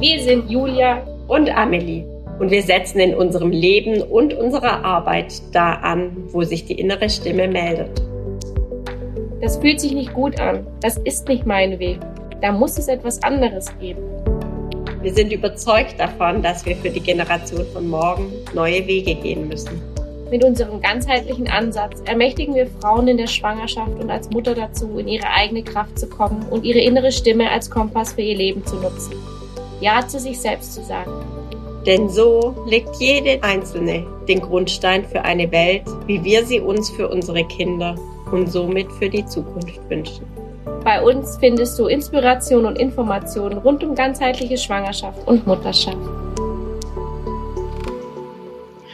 Wir sind Julia und Amelie und wir setzen in unserem Leben und unserer Arbeit da an, wo sich die innere Stimme meldet. Das fühlt sich nicht gut an. Das ist nicht mein Weg. Da muss es etwas anderes geben. Wir sind überzeugt davon, dass wir für die Generation von morgen neue Wege gehen müssen. Mit unserem ganzheitlichen Ansatz ermächtigen wir Frauen in der Schwangerschaft und als Mutter dazu, in ihre eigene Kraft zu kommen und ihre innere Stimme als Kompass für ihr Leben zu nutzen. Ja zu sich selbst zu sagen. Denn so legt jede Einzelne den Grundstein für eine Welt, wie wir sie uns für unsere Kinder und somit für die Zukunft wünschen. Bei uns findest du Inspiration und Informationen rund um ganzheitliche Schwangerschaft und Mutterschaft.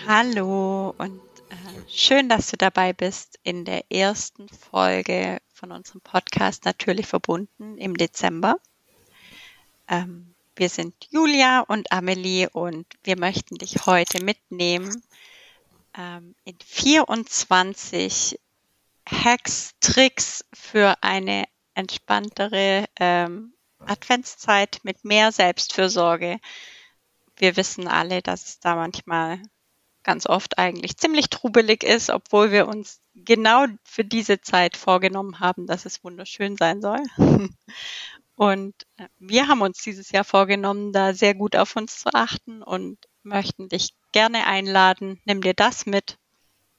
Hallo und äh, schön, dass du dabei bist in der ersten Folge von unserem Podcast Natürlich verbunden im Dezember. Ähm, wir sind Julia und Amelie und wir möchten dich heute mitnehmen ähm, in 24 Hacks, Tricks für eine entspanntere ähm, Adventszeit mit mehr Selbstfürsorge. Wir wissen alle, dass es da manchmal ganz oft eigentlich ziemlich trubelig ist, obwohl wir uns genau für diese Zeit vorgenommen haben, dass es wunderschön sein soll. Und äh, wir haben uns dieses Jahr vorgenommen, da sehr gut auf uns zu achten und möchten dich gerne einladen. Nimm dir das mit,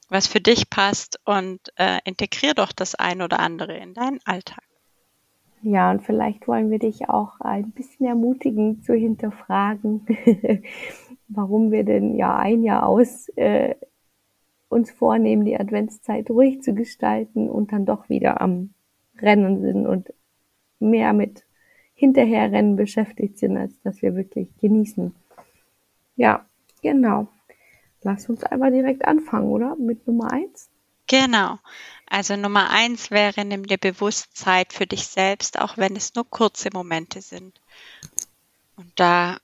was für dich passt und äh, integrier doch das ein oder andere in deinen Alltag. Ja, und vielleicht wollen wir dich auch ein bisschen ermutigen zu hinterfragen, warum wir denn ja ein Jahr aus äh, uns vornehmen, die Adventszeit ruhig zu gestalten und dann doch wieder am Rennen sind und mehr mit Hinterherrennen beschäftigt sind, als dass wir wirklich genießen. Ja, genau. Lass uns einfach direkt anfangen, oder? Mit Nummer eins. Genau. Also Nummer eins wäre, nimm dir bewusst Zeit für dich selbst, auch wenn es nur kurze Momente sind. Und da,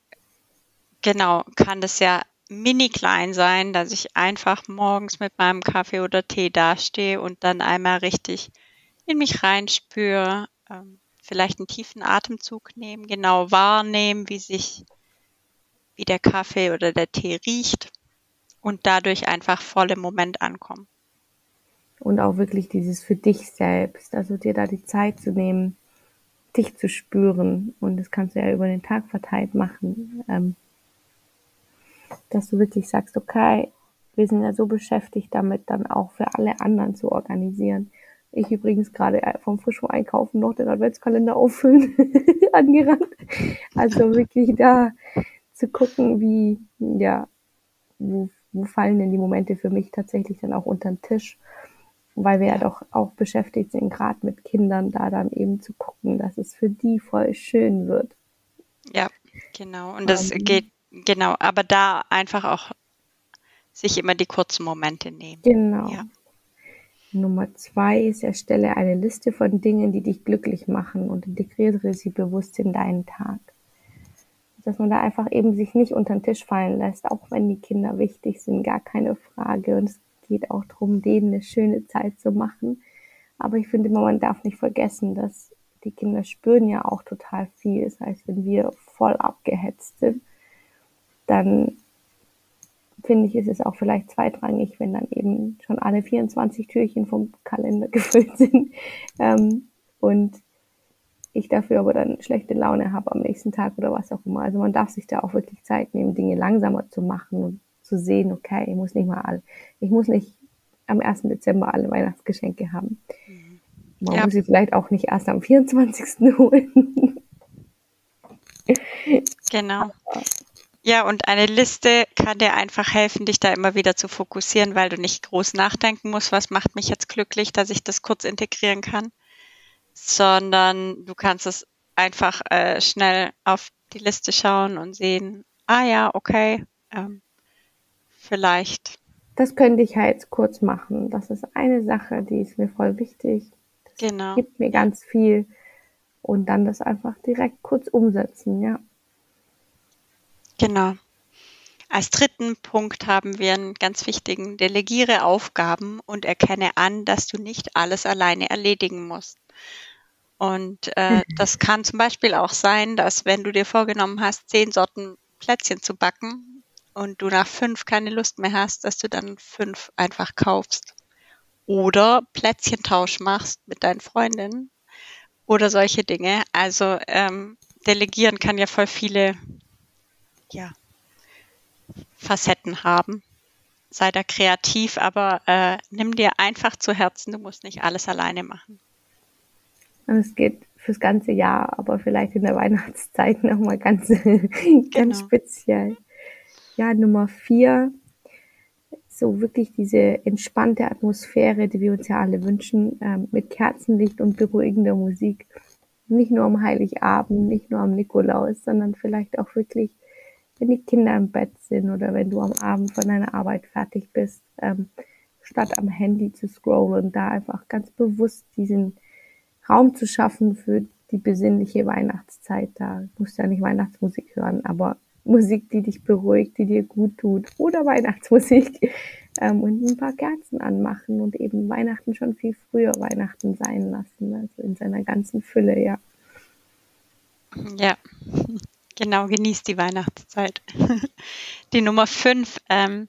genau, kann das ja mini klein sein, dass ich einfach morgens mit meinem Kaffee oder Tee dastehe und dann einmal richtig in mich reinspüre, ähm, vielleicht einen tiefen Atemzug nehmen, genau wahrnehmen, wie sich, wie der Kaffee oder der Tee riecht und dadurch einfach voll im Moment ankommen. Und auch wirklich dieses für dich selbst, also dir da die Zeit zu nehmen, dich zu spüren. Und das kannst du ja über den Tag verteilt machen, ähm, dass du wirklich sagst, okay, wir sind ja so beschäftigt damit, dann auch für alle anderen zu organisieren. Ich übrigens gerade vom frischen Einkaufen noch den Adventskalender auffüllen angerannt. Also wirklich da zu gucken, wie, ja, wo, wo fallen denn die Momente für mich tatsächlich dann auch unter den Tisch? Weil wir ja doch auch beschäftigt sind, gerade mit Kindern, da dann eben zu gucken, dass es für die voll schön wird. Ja, genau. Und das um, ähm. geht, genau, aber da einfach auch sich immer die kurzen Momente nehmen. Genau. Ja. Nummer zwei ist, erstelle eine Liste von Dingen, die dich glücklich machen und integriere sie bewusst in deinen Tag. Dass man da einfach eben sich nicht unter den Tisch fallen lässt, auch wenn die Kinder wichtig sind, gar keine Frage. Und es geht auch darum, denen eine schöne Zeit zu machen. Aber ich finde immer, man darf nicht vergessen, dass die Kinder spüren ja auch total viel. Das heißt, wenn wir voll abgehetzt sind, dann finde ich, ist es auch vielleicht zweitrangig, wenn dann eben schon alle 24 Türchen vom Kalender gefüllt sind ähm, und ich dafür aber dann schlechte Laune habe am nächsten Tag oder was auch immer. Also man darf sich da auch wirklich Zeit nehmen, Dinge langsamer zu machen und zu sehen, okay, ich muss nicht mal alle, ich muss nicht am 1. Dezember alle Weihnachtsgeschenke haben. Mhm. Man ja. muss sie vielleicht auch nicht erst am 24. holen. Genau. Ja, und eine Liste kann dir einfach helfen, dich da immer wieder zu fokussieren, weil du nicht groß nachdenken musst, was macht mich jetzt glücklich, dass ich das kurz integrieren kann, sondern du kannst es einfach äh, schnell auf die Liste schauen und sehen, ah ja, okay, ähm, vielleicht. Das könnte ich halt kurz machen. Das ist eine Sache, die ist mir voll wichtig. Das genau. gibt mir ganz viel. Und dann das einfach direkt kurz umsetzen, ja. Genau. Als dritten Punkt haben wir einen ganz wichtigen, delegiere Aufgaben und erkenne an, dass du nicht alles alleine erledigen musst. Und äh, das kann zum Beispiel auch sein, dass wenn du dir vorgenommen hast, zehn Sorten Plätzchen zu backen und du nach fünf keine Lust mehr hast, dass du dann fünf einfach kaufst. Oder Plätzchentausch machst mit deinen Freundinnen oder solche Dinge. Also ähm, delegieren kann ja voll viele ja, Facetten haben. Sei da kreativ, aber äh, nimm dir einfach zu Herzen, du musst nicht alles alleine machen. Und es geht fürs ganze Jahr, aber vielleicht in der Weihnachtszeit nochmal ganz, ganz genau. speziell. Ja, Nummer vier, so wirklich diese entspannte Atmosphäre, die wir uns ja alle wünschen, ähm, mit Kerzenlicht und beruhigender Musik. Nicht nur am Heiligabend, nicht nur am Nikolaus, sondern vielleicht auch wirklich, wenn die Kinder im Bett sind oder wenn du am Abend von deiner Arbeit fertig bist, ähm, statt am Handy zu scrollen, da einfach ganz bewusst diesen Raum zu schaffen für die besinnliche Weihnachtszeit. Da musst du ja nicht Weihnachtsmusik hören, aber Musik, die dich beruhigt, die dir gut tut oder Weihnachtsmusik ähm, und ein paar Kerzen anmachen und eben Weihnachten schon viel früher Weihnachten sein lassen, also in seiner ganzen Fülle, ja. Ja, genau, genießt die Weihnachtszeit. Die Nummer fünf ähm,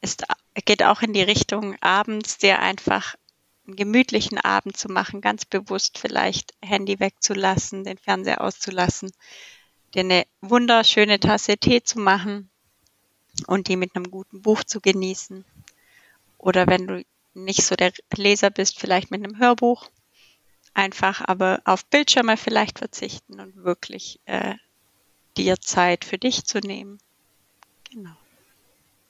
ist, geht auch in die Richtung abends, der einfach einen gemütlichen Abend zu machen, ganz bewusst vielleicht Handy wegzulassen, den Fernseher auszulassen, dir eine wunderschöne Tasse Tee zu machen und die mit einem guten Buch zu genießen. Oder wenn du nicht so der Leser bist, vielleicht mit einem Hörbuch. Einfach aber auf Bildschirme vielleicht verzichten und wirklich äh, dir Zeit für dich zu nehmen. Genau.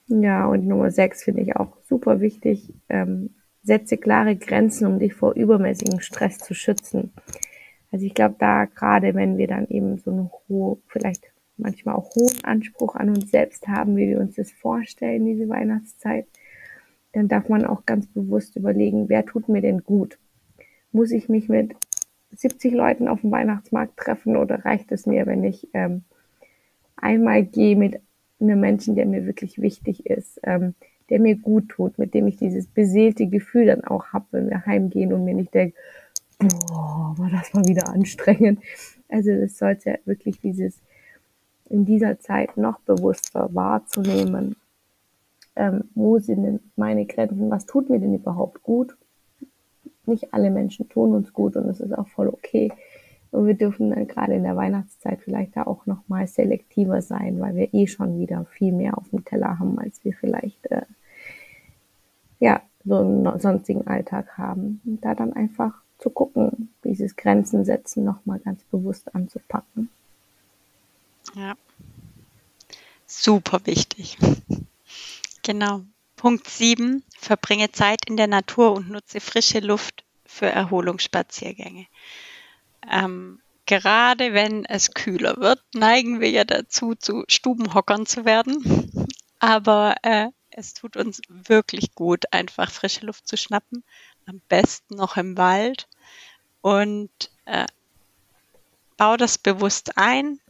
Ja, und Nummer sechs finde ich auch super wichtig. Ähm, setze klare Grenzen, um dich vor übermäßigem Stress zu schützen. Also ich glaube, da gerade wenn wir dann eben so eine hohe, vielleicht manchmal auch hohen Anspruch an uns selbst haben, wie wir uns das vorstellen, diese Weihnachtszeit, dann darf man auch ganz bewusst überlegen, wer tut mir denn gut? Muss ich mich mit 70 Leuten auf dem Weihnachtsmarkt treffen oder reicht es mir, wenn ich ähm, einmal gehe mit einem Menschen, der mir wirklich wichtig ist? Ähm, der mir gut tut, mit dem ich dieses beseelte Gefühl dann auch habe, wenn wir heimgehen und mir nicht denke, boah, war das mal wieder anstrengend. Also es sollte wirklich dieses in dieser Zeit noch bewusster wahrzunehmen, ähm, wo sind denn meine Grenzen, was tut mir denn überhaupt gut? Nicht alle Menschen tun uns gut und es ist auch voll okay. Und wir dürfen dann gerade in der Weihnachtszeit vielleicht da auch nochmal selektiver sein, weil wir eh schon wieder viel mehr auf dem Teller haben, als wir vielleicht äh, ja, so einen sonstigen Alltag haben. Und da dann einfach zu gucken, dieses Grenzen setzen nochmal ganz bewusst anzupacken. Ja. Super wichtig. Genau. Punkt 7. Verbringe Zeit in der Natur und nutze frische Luft für Erholungsspaziergänge. Ähm, gerade wenn es kühler wird, neigen wir ja dazu, zu Stubenhockern zu werden. Aber äh, es tut uns wirklich gut, einfach frische Luft zu schnappen. Am besten noch im Wald. Und äh, bau das bewusst ein.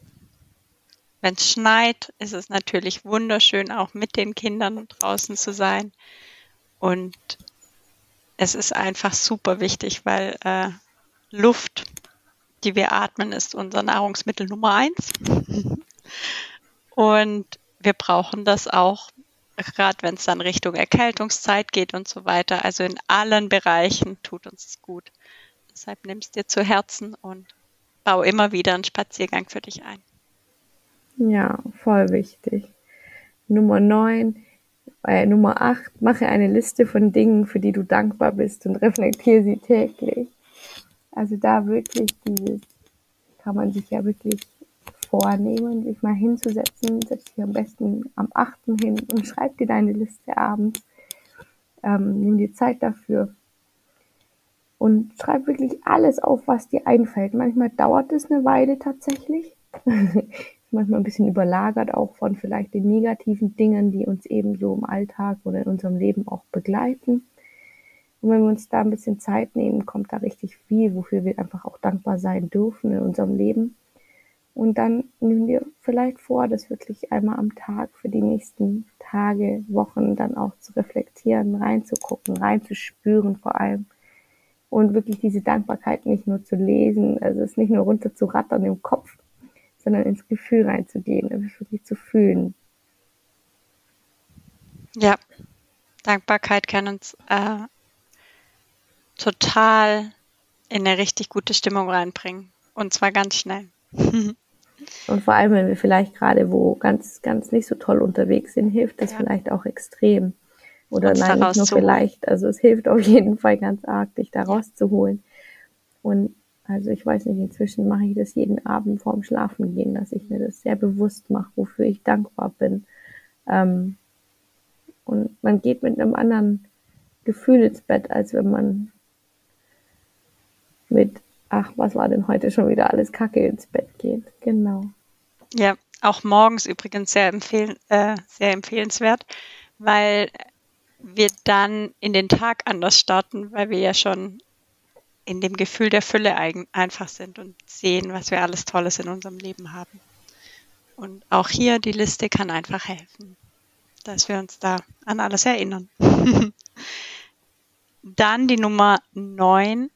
Wenn es schneit, ist es natürlich wunderschön, auch mit den Kindern draußen zu sein. Und es ist einfach super wichtig, weil äh, Luft, die wir atmen, ist unser Nahrungsmittel Nummer eins. Und wir brauchen das auch gerade wenn es dann Richtung Erkältungszeit geht und so weiter. Also in allen Bereichen tut uns gut. Deshalb nimmst dir zu Herzen und bau immer wieder einen Spaziergang für dich ein. Ja, voll wichtig. Nummer neun, äh, Nummer acht, mache eine Liste von Dingen, für die du dankbar bist und reflektiere sie täglich. Also da wirklich dieses, kann man sich ja wirklich vornehmen, sich mal hinzusetzen, setz dich am besten am 8. hin und schreib dir deine Liste abends. Ähm, nimm dir Zeit dafür. Und schreib wirklich alles auf, was dir einfällt. Manchmal dauert es eine Weile tatsächlich. manchmal ein bisschen überlagert auch von vielleicht den negativen Dingen, die uns eben so im Alltag oder in unserem Leben auch begleiten. Und wenn wir uns da ein bisschen Zeit nehmen, kommt da richtig viel, wofür wir einfach auch dankbar sein dürfen in unserem Leben. Und dann nehmen wir vielleicht vor, das wirklich einmal am Tag für die nächsten Tage, Wochen dann auch zu reflektieren, reinzugucken, reinzuspüren vor allem. und wirklich diese Dankbarkeit nicht nur zu lesen, also es nicht nur runter zu rattern im Kopf, sondern ins Gefühl reinzugehen, es wirklich zu fühlen. Ja, Dankbarkeit kann uns äh, total in eine richtig gute Stimmung reinbringen. Und zwar ganz schnell. Und vor allem, wenn wir vielleicht gerade wo ganz, ganz nicht so toll unterwegs sind, hilft das ja. vielleicht auch extrem. Oder Uns nein, nicht nur vielleicht. Also es hilft auf jeden Fall ganz arg, dich da rauszuholen. Und also ich weiß nicht, inzwischen mache ich das jeden Abend vorm Schlafen gehen, dass ich mir das sehr bewusst mache, wofür ich dankbar bin. Ähm, und man geht mit einem anderen Gefühl ins Bett, als wenn man mit, ach, was war denn heute schon wieder alles Kacke ins Bett geht. Genau. Ja, auch morgens übrigens sehr, empfehlen, äh, sehr empfehlenswert, weil wir dann in den Tag anders starten, weil wir ja schon in dem Gefühl der Fülle ein, einfach sind und sehen, was wir alles Tolles in unserem Leben haben. Und auch hier die Liste kann einfach helfen, dass wir uns da an alles erinnern. Dann die Nummer 9,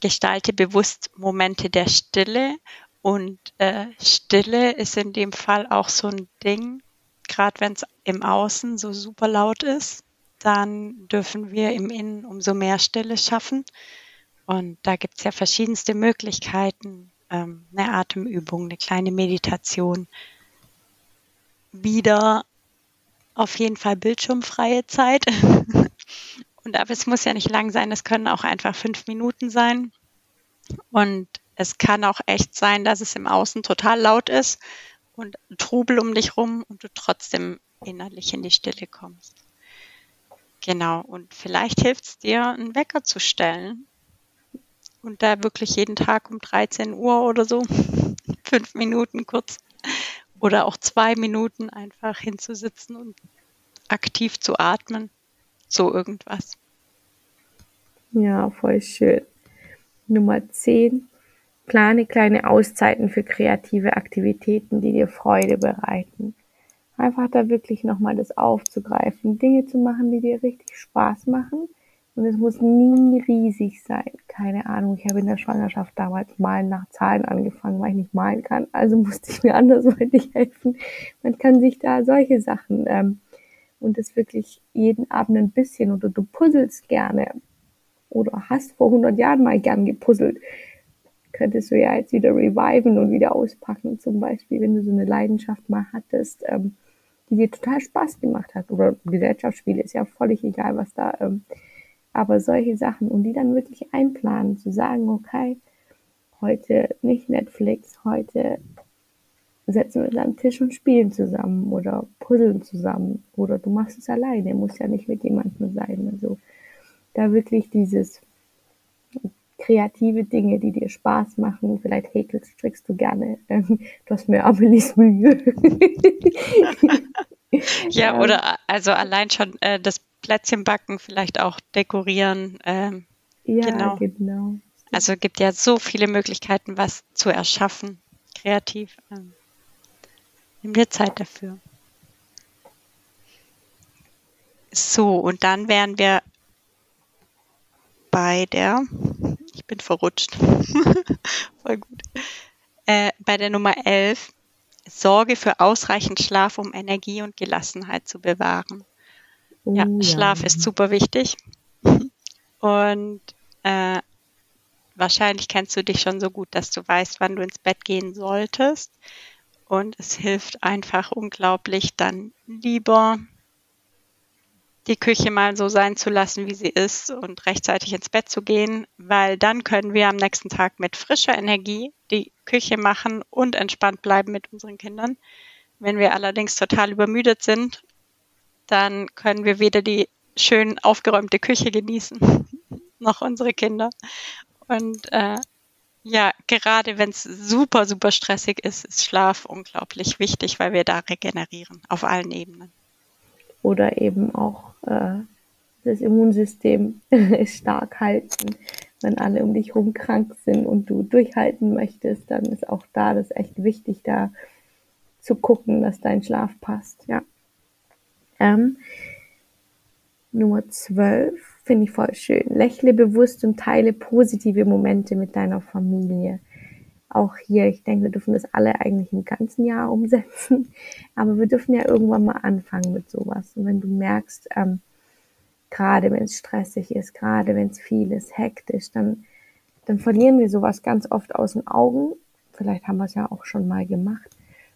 gestalte bewusst Momente der Stille. Und äh, Stille ist in dem Fall auch so ein Ding, gerade wenn es im Außen so super laut ist, dann dürfen wir im Innen umso mehr Stille schaffen. Und da gibt es ja verschiedenste Möglichkeiten, ähm, eine Atemübung, eine kleine Meditation. Wieder auf jeden Fall bildschirmfreie Zeit. Und aber es muss ja nicht lang sein, es können auch einfach fünf Minuten sein. Und es kann auch echt sein, dass es im Außen total laut ist und Trubel um dich rum und du trotzdem innerlich in die Stille kommst. Genau, und vielleicht hilft es dir, einen Wecker zu stellen und da wirklich jeden Tag um 13 Uhr oder so, fünf Minuten kurz oder auch zwei Minuten einfach hinzusitzen und aktiv zu atmen. So irgendwas. Ja, voll schön. Nummer 10. Plane kleine Auszeiten für kreative Aktivitäten, die dir Freude bereiten einfach da wirklich nochmal das aufzugreifen, Dinge zu machen, die dir richtig Spaß machen. Und es muss nie riesig sein. Keine Ahnung, ich habe in der Schwangerschaft damals malen nach Zahlen angefangen, weil ich nicht malen kann. Also musste ich mir andersweitig helfen. Man kann sich da solche Sachen ähm, und das wirklich jeden Abend ein bisschen oder du puzzelst gerne oder hast vor 100 Jahren mal gern gepuzzelt könntest du ja jetzt wieder reviven und wieder auspacken, zum Beispiel, wenn du so eine Leidenschaft mal hattest. Ähm, die dir total Spaß gemacht hat. Oder Gesellschaftsspiele, ist ja völlig egal, was da. Ähm, aber solche Sachen und die dann wirklich einplanen, zu sagen, okay, heute nicht Netflix, heute setzen wir uns den Tisch und spielen zusammen oder puzzeln zusammen oder du machst es alleine, muss ja nicht mit jemandem sein. Also da wirklich dieses kreative Dinge, die dir Spaß machen. Vielleicht häkelst, strickst du gerne. Du hast mir Amelies Milieu. ja, ähm, oder also allein schon äh, das Plätzchen backen, vielleicht auch dekorieren. Ähm, ja, genau. genau. Also gibt ja so viele Möglichkeiten, was zu erschaffen, kreativ. Ähm, nimm dir Zeit dafür. So, und dann wären wir bei der ich bin verrutscht. Voll gut. Äh, bei der Nummer 11, Sorge für ausreichend Schlaf, um Energie und Gelassenheit zu bewahren. Oh, ja, Schlaf ja. ist super wichtig. Und äh, wahrscheinlich kennst du dich schon so gut, dass du weißt, wann du ins Bett gehen solltest. Und es hilft einfach unglaublich, dann lieber die Küche mal so sein zu lassen, wie sie ist und rechtzeitig ins Bett zu gehen, weil dann können wir am nächsten Tag mit frischer Energie die Küche machen und entspannt bleiben mit unseren Kindern. Wenn wir allerdings total übermüdet sind, dann können wir weder die schön aufgeräumte Küche genießen, noch unsere Kinder. Und äh, ja, gerade wenn es super, super stressig ist, ist Schlaf unglaublich wichtig, weil wir da regenerieren auf allen Ebenen oder eben auch äh, das Immunsystem stark halten. Wenn alle um dich herum krank sind und du durchhalten möchtest, dann ist auch da das echt wichtig, da zu gucken, dass dein Schlaf passt. Ja. Ähm, Nummer 12. finde ich voll schön. Lächle bewusst und teile positive Momente mit deiner Familie. Auch hier, ich denke, wir dürfen das alle eigentlich im ganzen Jahr umsetzen, aber wir dürfen ja irgendwann mal anfangen mit sowas. Und wenn du merkst, ähm, gerade wenn es stressig ist, gerade wenn es viel ist, hektisch, dann, dann verlieren wir sowas ganz oft aus den Augen. Vielleicht haben wir es ja auch schon mal gemacht.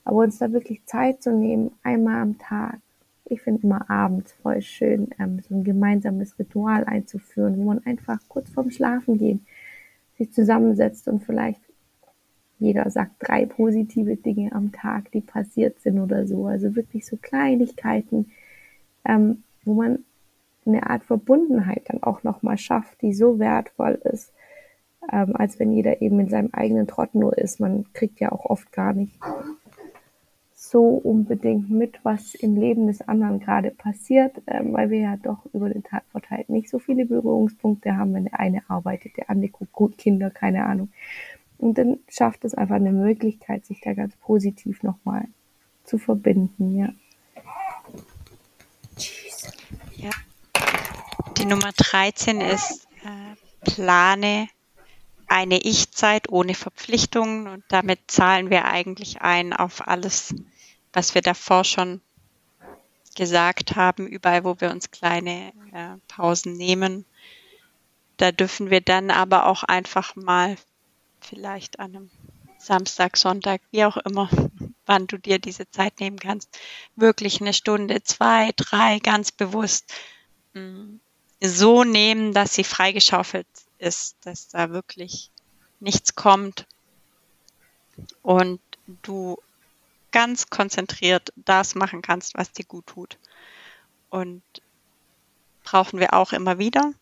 Aber uns da wirklich Zeit zu nehmen, einmal am Tag, ich finde immer abends voll schön, ähm, so ein gemeinsames Ritual einzuführen, wo man einfach kurz vorm Schlafen gehen sich zusammensetzt und vielleicht jeder sagt drei positive Dinge am Tag, die passiert sind oder so. Also wirklich so Kleinigkeiten, ähm, wo man eine Art Verbundenheit dann auch nochmal schafft, die so wertvoll ist, ähm, als wenn jeder eben in seinem eigenen Trott nur ist. Man kriegt ja auch oft gar nicht so unbedingt mit, was im Leben des anderen gerade passiert, ähm, weil wir ja doch über den Tag verteilt nicht so viele Berührungspunkte haben, wenn der eine arbeitet, der andere guckt Kinder, keine Ahnung. Und dann schafft es einfach eine Möglichkeit, sich da ganz positiv nochmal zu verbinden, ja. Ja. Die Nummer 13 ist äh, plane eine Ich-Zeit ohne Verpflichtungen und damit zahlen wir eigentlich ein auf alles, was wir davor schon gesagt haben, überall, wo wir uns kleine äh, Pausen nehmen. Da dürfen wir dann aber auch einfach mal vielleicht an einem Samstag, Sonntag, wie auch immer, wann du dir diese Zeit nehmen kannst, wirklich eine Stunde, zwei, drei ganz bewusst mm, so nehmen, dass sie freigeschaufelt ist, dass da wirklich nichts kommt. Und du ganz konzentriert das machen kannst, was dir gut tut. Und brauchen wir auch immer wieder,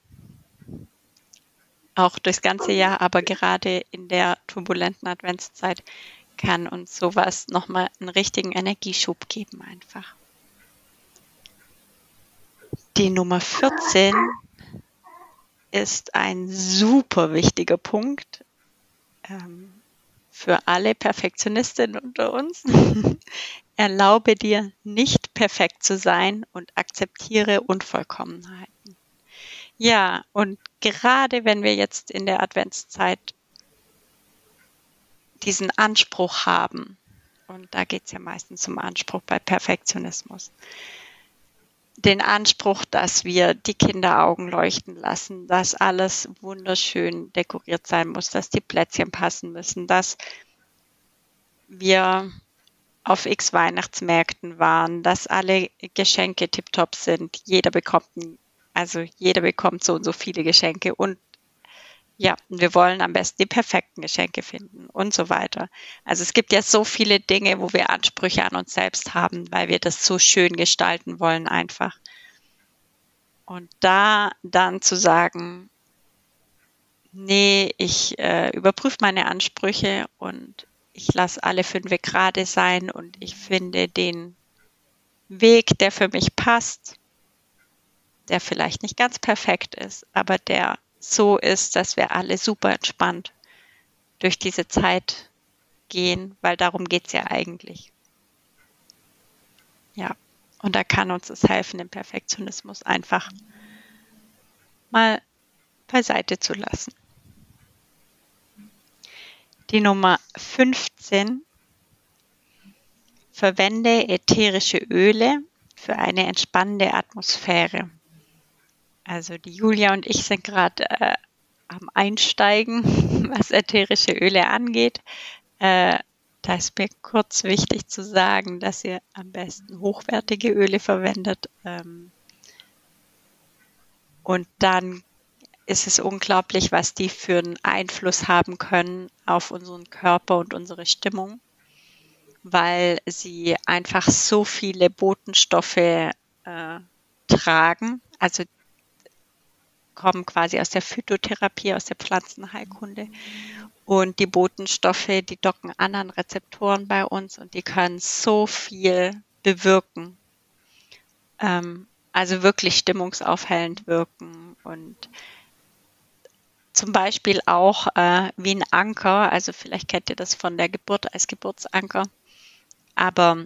auch durchs ganze Jahr, aber gerade in der turbulenten Adventszeit kann uns sowas nochmal einen richtigen Energieschub geben einfach. Die Nummer 14 ist ein super wichtiger Punkt ähm, für alle Perfektionistinnen unter uns. Erlaube dir nicht perfekt zu sein und akzeptiere Unvollkommenheiten. Ja, und gerade wenn wir jetzt in der Adventszeit diesen Anspruch haben, und da geht es ja meistens um Anspruch bei Perfektionismus, den Anspruch, dass wir die Kinderaugen leuchten lassen, dass alles wunderschön dekoriert sein muss, dass die Plätzchen passen müssen, dass wir auf x Weihnachtsmärkten waren, dass alle Geschenke tiptop sind, jeder bekommt ein, also jeder bekommt so und so viele Geschenke und ja, wir wollen am besten die perfekten Geschenke finden und so weiter. Also es gibt ja so viele Dinge, wo wir Ansprüche an uns selbst haben, weil wir das so schön gestalten wollen einfach. Und da dann zu sagen, nee, ich äh, überprüfe meine Ansprüche und ich lasse alle fünf gerade sein und ich finde den Weg, der für mich passt, der vielleicht nicht ganz perfekt ist, aber der so ist, dass wir alle super entspannt durch diese Zeit gehen, weil darum geht es ja eigentlich. Ja, und da kann uns es helfen, den Perfektionismus einfach mal beiseite zu lassen. Die Nummer 15. Verwende ätherische Öle für eine entspannende Atmosphäre. Also die Julia und ich sind gerade äh, am Einsteigen, was ätherische Öle angeht. Äh, da ist mir kurz wichtig zu sagen, dass ihr am besten hochwertige Öle verwendet. Ähm, und dann ist es unglaublich, was die für einen Einfluss haben können auf unseren Körper und unsere Stimmung, weil sie einfach so viele Botenstoffe äh, tragen. Also kommen quasi aus der Phytotherapie, aus der Pflanzenheilkunde. Und die Botenstoffe, die docken an an Rezeptoren bei uns und die können so viel bewirken. Ähm, also wirklich stimmungsaufhellend wirken und zum Beispiel auch äh, wie ein Anker, also vielleicht kennt ihr das von der Geburt als Geburtsanker, aber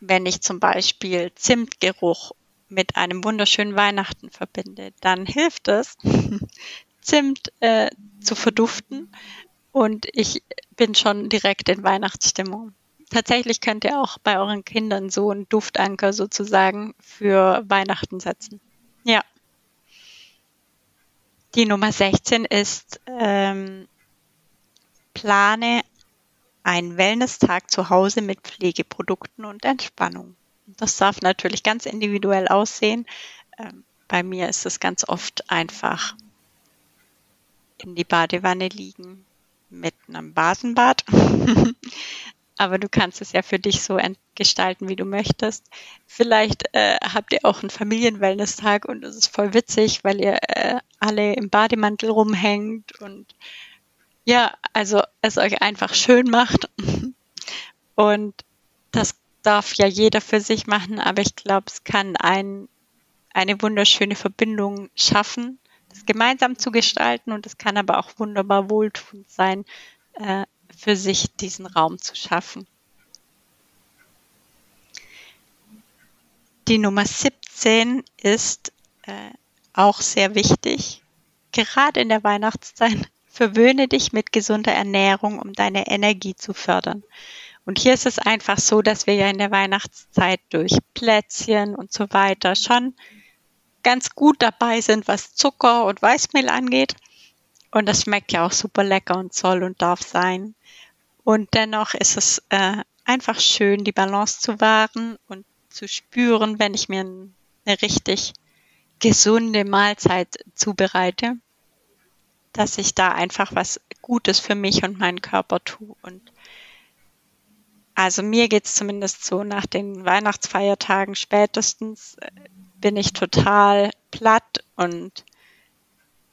wenn ich zum Beispiel Zimtgeruch mit einem wunderschönen Weihnachten verbinde, dann hilft es, Zimt äh, zu verduften und ich bin schon direkt in Weihnachtsstimmung. Tatsächlich könnt ihr auch bei euren Kindern so einen Duftanker sozusagen für Weihnachten setzen. Ja. Die Nummer 16 ist ähm, plane einen Wellness-Tag zu Hause mit Pflegeprodukten und Entspannung. Das darf natürlich ganz individuell aussehen. Ähm, bei mir ist es ganz oft einfach in die Badewanne liegen mit einem Basenbad. Aber du kannst es ja für dich so gestalten, wie du möchtest. Vielleicht äh, habt ihr auch einen Familienwellness-Tag und es ist voll witzig, weil ihr äh, alle im Bademantel rumhängt und ja, also es euch einfach schön macht. Und das darf ja jeder für sich machen, aber ich glaube, es kann ein, eine wunderschöne Verbindung schaffen, das gemeinsam zu gestalten und es kann aber auch wunderbar wohltuend sein, äh, für sich diesen Raum zu schaffen. Die Nummer 17 ist äh, auch sehr wichtig, gerade in der Weihnachtszeit. Verwöhne dich mit gesunder Ernährung, um deine Energie zu fördern. Und hier ist es einfach so, dass wir ja in der Weihnachtszeit durch Plätzchen und so weiter schon ganz gut dabei sind, was Zucker und Weißmehl angeht. Und das schmeckt ja auch super lecker und soll und darf sein. Und dennoch ist es äh, einfach schön, die Balance zu wahren und zu spüren, wenn ich mir eine richtig gesunde Mahlzeit zubereite, dass ich da einfach was Gutes für mich und meinen Körper tue. Und also mir geht's zumindest so, nach den Weihnachtsfeiertagen spätestens äh, bin ich total platt und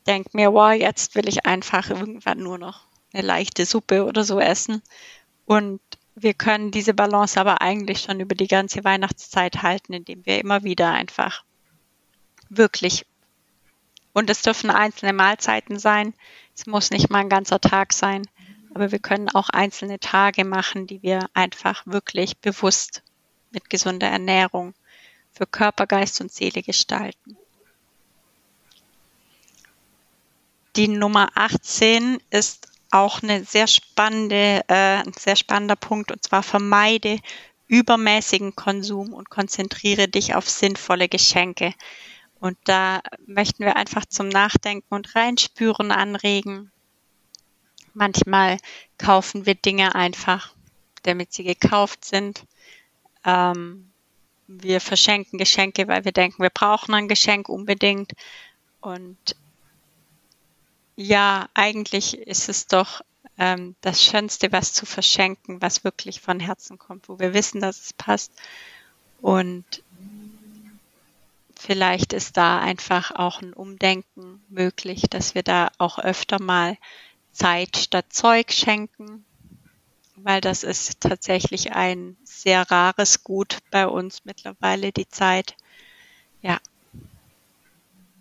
denke mir, wow, jetzt will ich einfach irgendwann nur noch eine leichte Suppe oder so essen. Und wir können diese Balance aber eigentlich schon über die ganze Weihnachtszeit halten, indem wir immer wieder einfach wirklich, und es dürfen einzelne Mahlzeiten sein, es muss nicht mal ein ganzer Tag sein, aber wir können auch einzelne Tage machen, die wir einfach wirklich bewusst mit gesunder Ernährung für Körper, Geist und Seele gestalten. Die Nummer 18 ist auch eine sehr spannende, äh, ein sehr spannender Punkt und zwar vermeide übermäßigen Konsum und konzentriere dich auf sinnvolle Geschenke. Und da möchten wir einfach zum Nachdenken und Reinspüren anregen. Manchmal kaufen wir Dinge einfach, damit sie gekauft sind. Ähm, wir verschenken Geschenke, weil wir denken, wir brauchen ein Geschenk unbedingt. Und ja, eigentlich ist es doch ähm, das Schönste, was zu verschenken, was wirklich von Herzen kommt, wo wir wissen, dass es passt. Und vielleicht ist da einfach auch ein Umdenken möglich, dass wir da auch öfter mal Zeit statt Zeug schenken, weil das ist tatsächlich ein sehr rares Gut bei uns mittlerweile, die Zeit. Ja.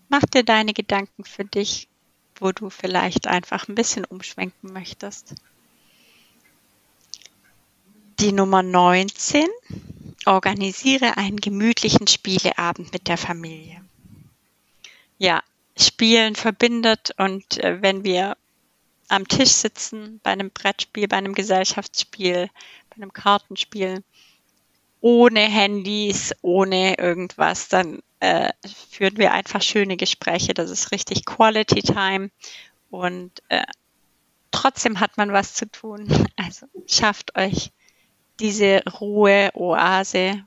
Mach dir deine Gedanken für dich, wo du vielleicht einfach ein bisschen umschwenken möchtest. Die Nummer 19. Organisiere einen gemütlichen Spieleabend mit der Familie. Ja, Spielen verbindet und äh, wenn wir am Tisch sitzen, bei einem Brettspiel, bei einem Gesellschaftsspiel, bei einem Kartenspiel, ohne Handys, ohne irgendwas, dann äh, führen wir einfach schöne Gespräche. Das ist richtig Quality Time und äh, trotzdem hat man was zu tun. Also schafft euch diese Ruhe, Oase.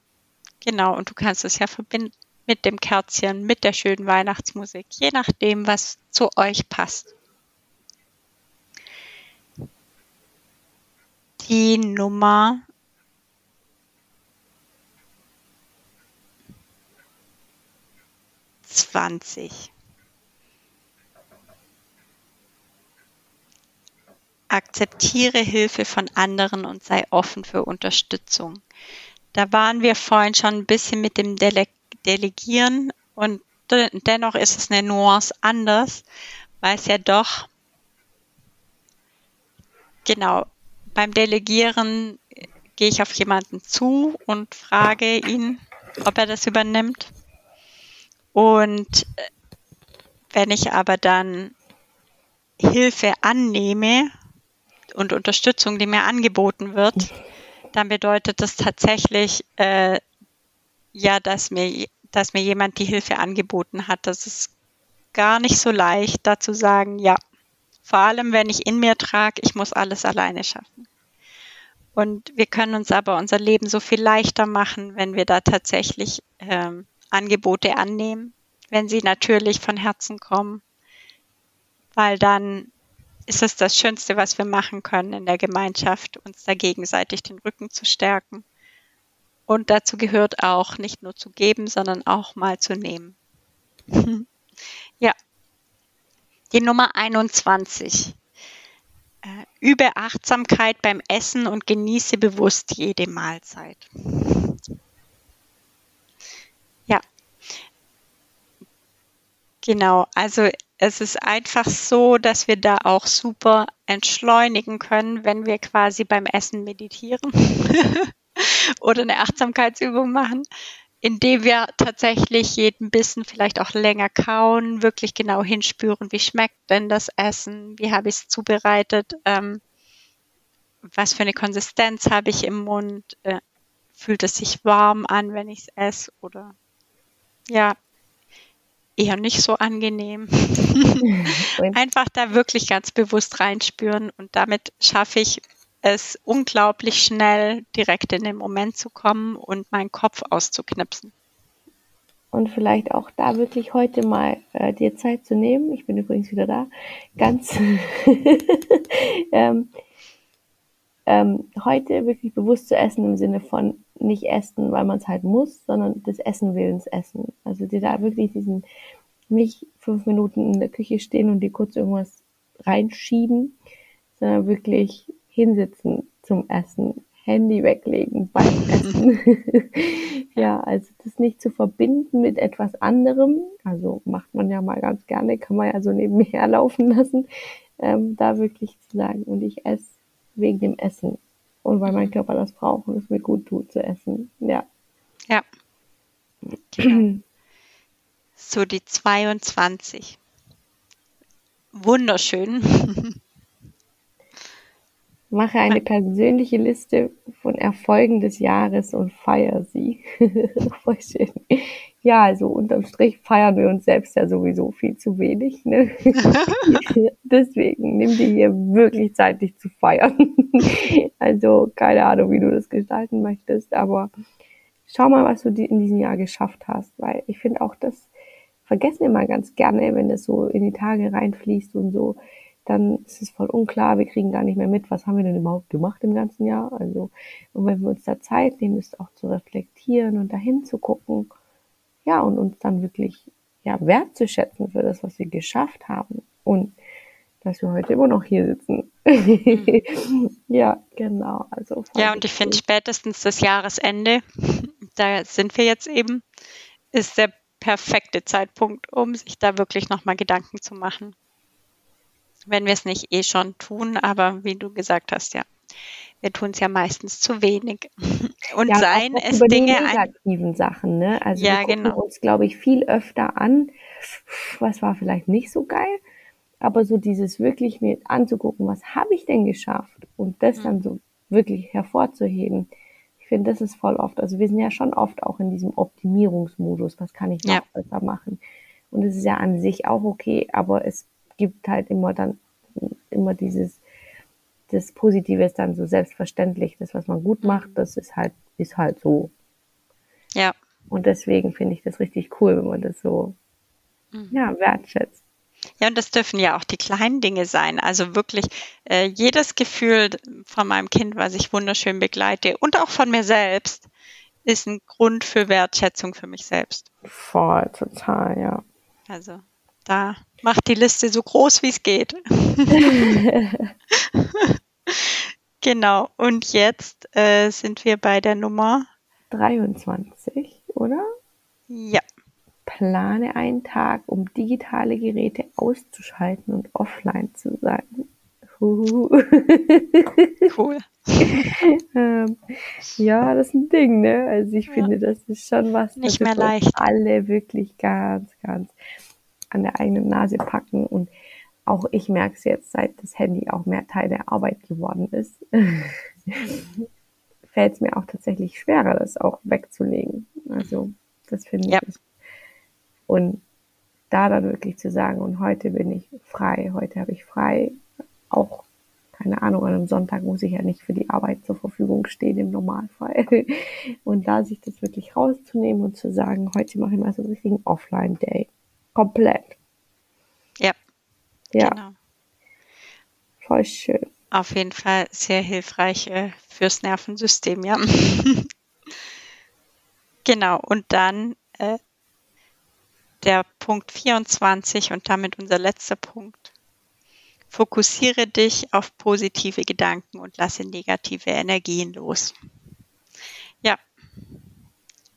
Genau, und du kannst es ja verbinden mit dem Kerzchen, mit der schönen Weihnachtsmusik, je nachdem, was zu euch passt. Die Nummer zwanzig. Akzeptiere Hilfe von anderen und sei offen für Unterstützung. Da waren wir vorhin schon ein bisschen mit dem Dele Delegieren und dennoch ist es eine Nuance anders, weil es ja doch genau beim Delegieren gehe ich auf jemanden zu und frage ihn, ob er das übernimmt. Und äh, wenn ich aber dann Hilfe annehme und Unterstützung, die mir angeboten wird, dann bedeutet das tatsächlich, äh, ja, dass mir, dass mir jemand die Hilfe angeboten hat. Das ist gar nicht so leicht, da zu sagen, ja, vor allem wenn ich in mir trage, ich muss alles alleine schaffen. Und wir können uns aber unser Leben so viel leichter machen, wenn wir da tatsächlich ähm, Angebote annehmen, wenn sie natürlich von Herzen kommen, weil dann ist es das Schönste, was wir machen können in der Gemeinschaft, uns da gegenseitig den Rücken zu stärken. Und dazu gehört auch nicht nur zu geben, sondern auch mal zu nehmen. ja. Die Nummer 21. Äh, übe Achtsamkeit beim Essen und genieße bewusst jede Mahlzeit. Ja. Genau, also es ist einfach so, dass wir da auch super entschleunigen können, wenn wir quasi beim Essen meditieren oder eine Achtsamkeitsübung machen indem wir tatsächlich jeden Bissen vielleicht auch länger kauen, wirklich genau hinspüren, wie schmeckt denn das Essen, wie habe ich es zubereitet, ähm, was für eine Konsistenz habe ich im Mund, äh, fühlt es sich warm an, wenn ich es esse oder ja, eher nicht so angenehm. Einfach da wirklich ganz bewusst reinspüren und damit schaffe ich es unglaublich schnell direkt in den Moment zu kommen und meinen Kopf auszuknipsen. Und vielleicht auch da wirklich heute mal äh, dir Zeit zu nehmen. Ich bin übrigens wieder da. Ganz ähm, ähm, heute wirklich bewusst zu essen im Sinne von nicht essen, weil man es halt muss, sondern des Essen willens essen. Also dir da wirklich diesen nicht fünf Minuten in der Küche stehen und dir kurz irgendwas reinschieben, sondern wirklich hinsitzen zum Essen, Handy weglegen beim Essen. ja, also das nicht zu verbinden mit etwas anderem, also macht man ja mal ganz gerne, kann man ja so nebenher laufen lassen, ähm, da wirklich zu sagen, und ich esse wegen dem Essen und weil mein Körper das braucht und es mir gut tut zu essen. Ja. Ja. Genau. so die 22. Wunderschön. Mache eine persönliche Liste von Erfolgen des Jahres und feier sie. Voll schön. Ja, also unterm Strich feiern wir uns selbst ja sowieso viel zu wenig. Ne? Deswegen nimm dir hier wirklich Zeit, dich zu feiern. also keine Ahnung, wie du das gestalten möchtest, aber schau mal, was du in diesem Jahr geschafft hast, weil ich finde auch das vergessen wir mal ganz gerne, wenn das so in die Tage reinfließt und so dann ist es voll unklar, wir kriegen gar nicht mehr mit, was haben wir denn überhaupt gemacht im ganzen Jahr. Also, und wenn wir uns da Zeit nehmen, ist auch zu reflektieren und dahin zu gucken, ja, und uns dann wirklich ja, wertzuschätzen für das, was wir geschafft haben. Und dass wir heute immer noch hier sitzen. Mhm. ja, genau. Also ja, und ich finde spätestens das Jahresende, da sind wir jetzt eben, ist der perfekte Zeitpunkt, um sich da wirklich nochmal Gedanken zu machen wenn wir es nicht eh schon tun, aber wie du gesagt hast, ja, wir tun es ja meistens zu wenig. Und ja, seien es über Dinge. Die negativen Sachen, ne? Also ja, wir gucken genau. uns, glaube ich, viel öfter an, was war vielleicht nicht so geil, aber so dieses wirklich mir anzugucken, was habe ich denn geschafft und das mhm. dann so wirklich hervorzuheben. Ich finde, das ist voll oft, also wir sind ja schon oft auch in diesem Optimierungsmodus, was kann ich noch ja. besser machen. Und es ist ja an sich auch okay, aber es gibt halt immer dann immer dieses das Positive ist dann so selbstverständlich. Das, was man gut macht, das ist halt, ist halt so. Ja. Und deswegen finde ich das richtig cool, wenn man das so, mhm. ja, wertschätzt. Ja, und das dürfen ja auch die kleinen Dinge sein. Also wirklich äh, jedes Gefühl von meinem Kind, was ich wunderschön begleite und auch von mir selbst, ist ein Grund für Wertschätzung für mich selbst. Voll, total, ja. Also da macht die Liste so groß, wie es geht. genau. Und jetzt äh, sind wir bei der Nummer 23, oder? Ja. Plane einen Tag, um digitale Geräte auszuschalten und offline zu sein. Cool. ähm, ja, das ist ein Ding, ne? Also ich Ja. finde, das ist schon was, Nicht mehr leicht. alle wirklich ganz, ganz an der eigenen Nase packen. Und auch ich merke es jetzt, seit das Handy auch mehr Teil der Arbeit geworden ist, fällt es mir auch tatsächlich schwerer, das auch wegzulegen. Also das finde Ja. ich. Und da dann wirklich zu sagen, und heute bin ich frei, heute habe ich frei, auch keine Ahnung, an einem Sonntag muss ich ja nicht für die Arbeit zur Verfügung stehen im Normalfall. Und da sich das wirklich rauszunehmen und zu sagen, heute mache ich mal so einen richtigen Offline-Day. Komplett. Ja, Ja, genau. voll schön. Auf jeden Fall sehr hilfreich äh, fürs Nervensystem, ja. genau, und dann äh, der Punkt 24 und damit unser letzter Punkt. Fokussiere dich auf positive Gedanken und lasse negative Energien los. Ja,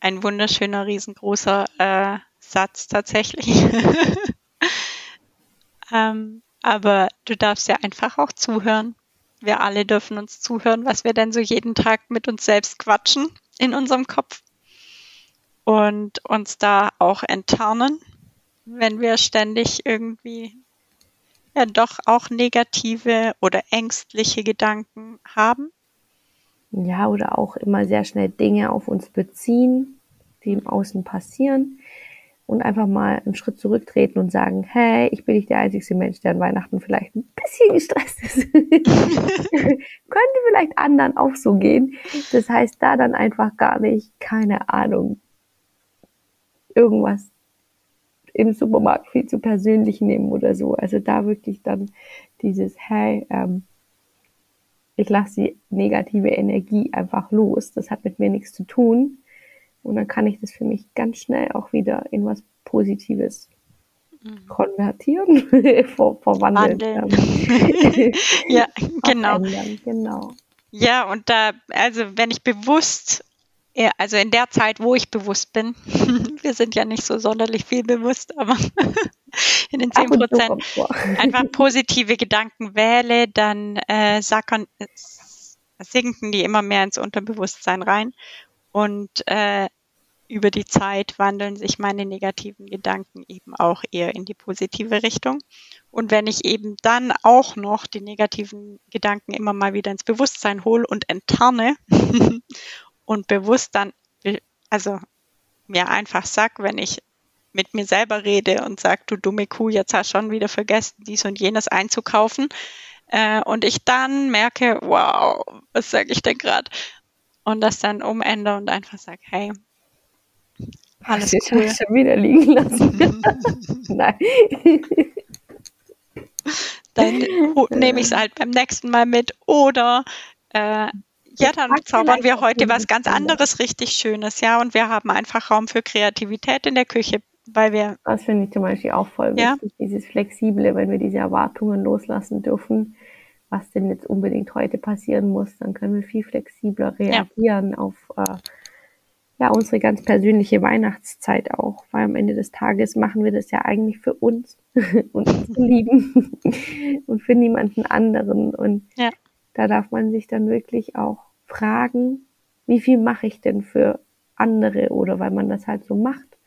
ein wunderschöner, riesengroßer äh, Satz tatsächlich. ähm, aber du darfst ja einfach auch zuhören. Wir alle dürfen uns zuhören, was wir denn so jeden Tag mit uns selbst quatschen in unserem Kopf und uns da auch enttarnen, wenn wir ständig irgendwie ja doch auch negative oder ängstliche Gedanken haben. Ja, oder auch immer sehr schnell Dinge auf uns beziehen, die im Außen passieren. Und einfach mal einen Schritt zurücktreten und sagen, hey, ich bin nicht der einzige Mensch, der an Weihnachten vielleicht ein bisschen gestresst ist. Könnte vielleicht anderen auch so gehen. Das heißt, da dann einfach gar nicht, keine Ahnung, irgendwas im Supermarkt viel zu persönlich nehmen oder so. Also da wirklich dann dieses, hey, ähm, ich lasse die negative Energie einfach los. Das hat mit mir nichts zu tun. Und dann kann ich das für mich ganz schnell auch wieder in was Positives konvertieren, ver verwandeln. Wandeln. ähm, Ja, genau. Genau. Ja, und da, also wenn ich bewusst, ja, also in der Zeit, wo ich bewusst bin, wir sind ja nicht so sonderlich viel bewusst, aber in den Ab 10 und zu Prozent einfach positive Gedanken wähle, dann äh, sackern, äh, sinken die immer mehr ins Unterbewusstsein rein und äh, über die Zeit wandeln sich meine negativen Gedanken eben auch eher in die positive Richtung. Und wenn ich eben dann auch noch die negativen Gedanken immer mal wieder ins Bewusstsein hole und enttarne und bewusst dann, also mir einfach sag, wenn ich mit mir selber rede und sag, du dumme Kuh, jetzt hast du schon wieder vergessen, dies und jenes einzukaufen. Äh, und ich dann merke, wow, was sage ich denn gerade? Und das dann umändere und einfach sag, hey, alles Jetzt cool. ich schon wieder liegen lassen. Nein. dann nehme ich es halt beim nächsten Mal mit. Oder äh, ja, dann zaubern wir heute was ganz anderes richtig Schönes, ja. Und wir haben einfach Raum für Kreativität in der Küche, weil wir, Das finde ich zum Beispiel auch voll Ja. wichtig, dieses Flexible, wenn wir diese Erwartungen loslassen dürfen, was denn jetzt unbedingt heute passieren muss, dann können wir viel flexibler reagieren auf äh, ja, unsere ganz persönliche Weihnachtszeit auch, weil am Ende des Tages machen wir das ja eigentlich für uns und unsere Lieben und für niemanden anderen. Und Ja. da darf man sich dann wirklich auch fragen, wie viel mache ich denn für andere oder weil man das halt so macht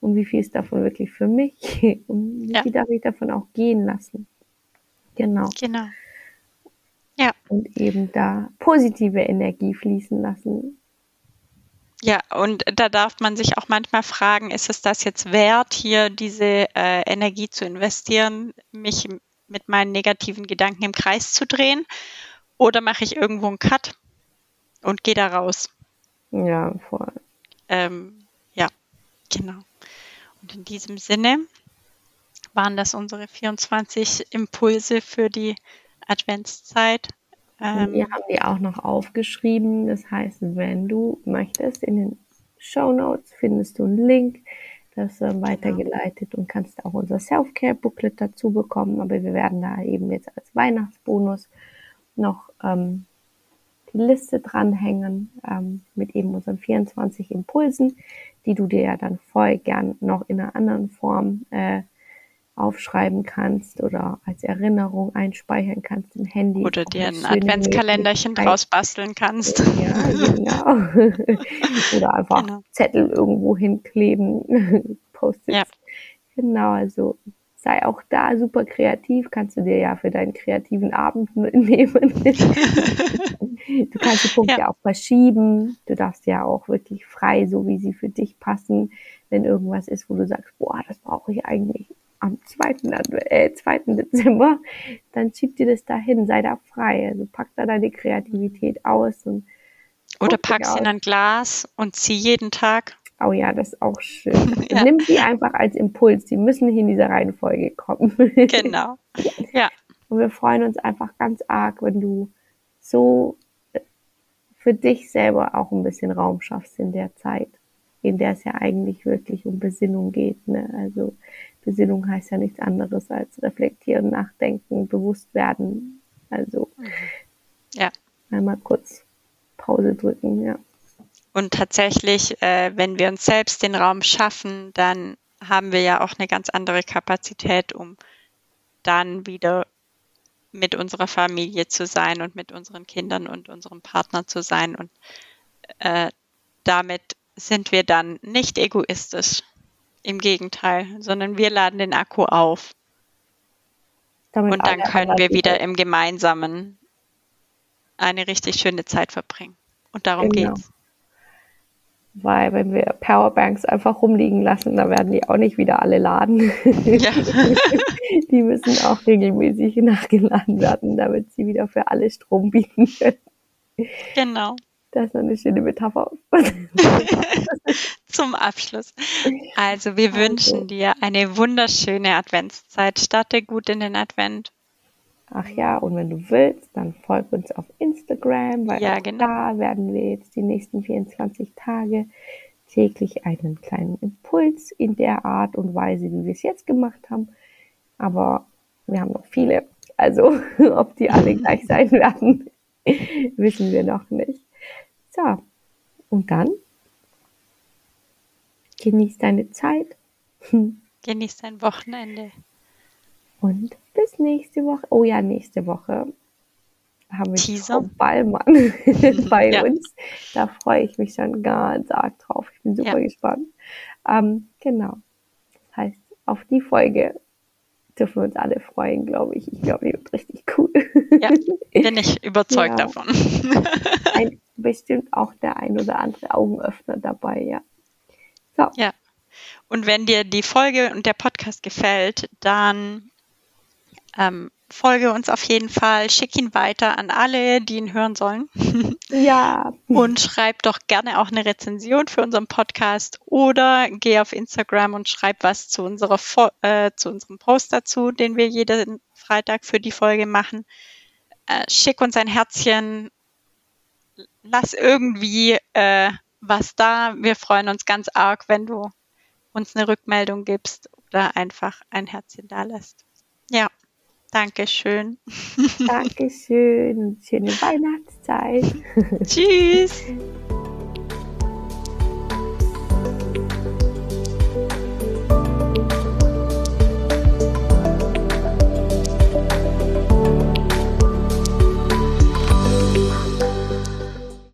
und wie viel ist davon wirklich für mich und wie Ja. viel darf ich davon auch gehen lassen. Genau. genau. Und eben da positive Energie fließen lassen. Ja, und da darf man sich auch manchmal fragen, ist es das jetzt wert, hier diese äh, Energie zu investieren, mich mit meinen negativen Gedanken im Kreis zu drehen? Oder mache ich irgendwo einen Cut und gehe da raus? Ja, voll. Ähm, ja, genau. Und in diesem Sinne waren das unsere 24 Impulse für die Adventszeit. Ähm, wir haben die auch noch aufgeschrieben. Das heißt, wenn du möchtest, in den Show Notes findest du einen Link. Das ist dann weitergeleitet und kannst auch unser Self-Care-Booklet dazu bekommen. Aber wir werden da eben jetzt als Weihnachtsbonus noch ähm, die Liste dranhängen ähm, mit eben unseren 24 Impulsen, die du dir ja dann voll gern noch in einer anderen Form äh, aufschreiben kannst oder als Erinnerung einspeichern kannst im Handy. Oder dir ein Adventskalenderchen draus basteln kannst. Ja, genau. oder einfach genau. Zettel irgendwo hinkleben, Post-its. Ja. Genau, also sei auch da super kreativ, kannst du dir ja für deinen kreativen Abend nehmen. du kannst die Punkte ja. auch verschieben. Du darfst ja auch wirklich frei, so wie sie für dich passen, wenn irgendwas ist, wo du sagst, boah, das brauche ich eigentlich am 2. Äh, 2. Dezember, dann schieb dir das dahin, sei da frei. Also pack da deine Kreativität aus und oder pack sie in ein Glas und zieh jeden Tag. Oh ja, das ist auch schön. ja. Nimm sie einfach als Impuls. Die müssen nicht in dieser Reihenfolge kommen. genau. Ja. Und wir freuen uns einfach ganz arg, wenn du so äh, für dich selber auch ein bisschen Raum schaffst in der Zeit, in der es ja eigentlich wirklich um Besinnung geht. Ne? Also Besinnung heißt ja nichts anderes als reflektieren, nachdenken, bewusst werden. Also ja. einmal kurz Pause drücken, ja. Und tatsächlich, äh, wenn wir uns selbst den Raum schaffen, dann haben wir ja auch eine ganz andere Kapazität, um dann wieder mit unserer Familie zu sein und mit unseren Kindern und unserem Partner zu sein. Und äh, damit sind wir dann nicht egoistisch. Im Gegenteil, sondern wir laden den Akku auf. Damit und dann können wir wieder im Gemeinsamen eine richtig schöne Zeit verbringen. Und darum genau. geht's. Weil wenn wir Powerbanks einfach rumliegen lassen, dann werden die auch nicht wieder alle laden. Ja. die müssen auch regelmäßig nachgeladen werden, damit sie wieder für alle Strom bieten können. Genau. Das ist eine schöne Metapher. Zum Abschluss. Also wir also. wünschen dir eine wunderschöne Adventszeit. Starte gut in den Advent. Ach ja, und wenn du willst, dann folg uns auf Instagram, weil ja, genau. da werden wir jetzt die nächsten 24 Tage täglich einen kleinen Impuls in der Art und Weise, wie wir es jetzt gemacht haben. Aber wir haben noch viele. Also, ob die alle gleich sein werden, wissen wir noch nicht. So, und dann genieß deine Zeit. Genieß dein Wochenende. Und bis nächste Woche. Oh ja, nächste Woche haben wir Teaser. Frau Ballmann bei ja. uns. Da freue ich mich schon ganz arg drauf. Ich bin super ja. gespannt. Ähm, genau. Das heißt, auf die Folge dürfen wir uns alle freuen, glaube ich. Ich glaube, die wird richtig cool. Ja, bin ich überzeugt ja. davon. ein, bestimmt auch der ein oder andere Augenöffner dabei, ja. So. Ja. Und wenn dir die Folge und der Podcast gefällt, dann ähm, folge uns auf jeden Fall, schick ihn weiter an alle, die ihn hören sollen. Ja. Und schreib doch gerne auch eine Rezension für unseren Podcast oder geh auf Instagram und schreib was zu unserer äh, zu unserem Post dazu, den wir jeden Freitag für die Folge machen. Äh, schick uns ein Herzchen, lass irgendwie äh, was da. Wir freuen uns ganz arg, wenn du uns eine Rückmeldung gibst oder einfach ein Herzchen da lässt. Ja. Dankeschön. Dankeschön. Schöne Weihnachtszeit. Tschüss.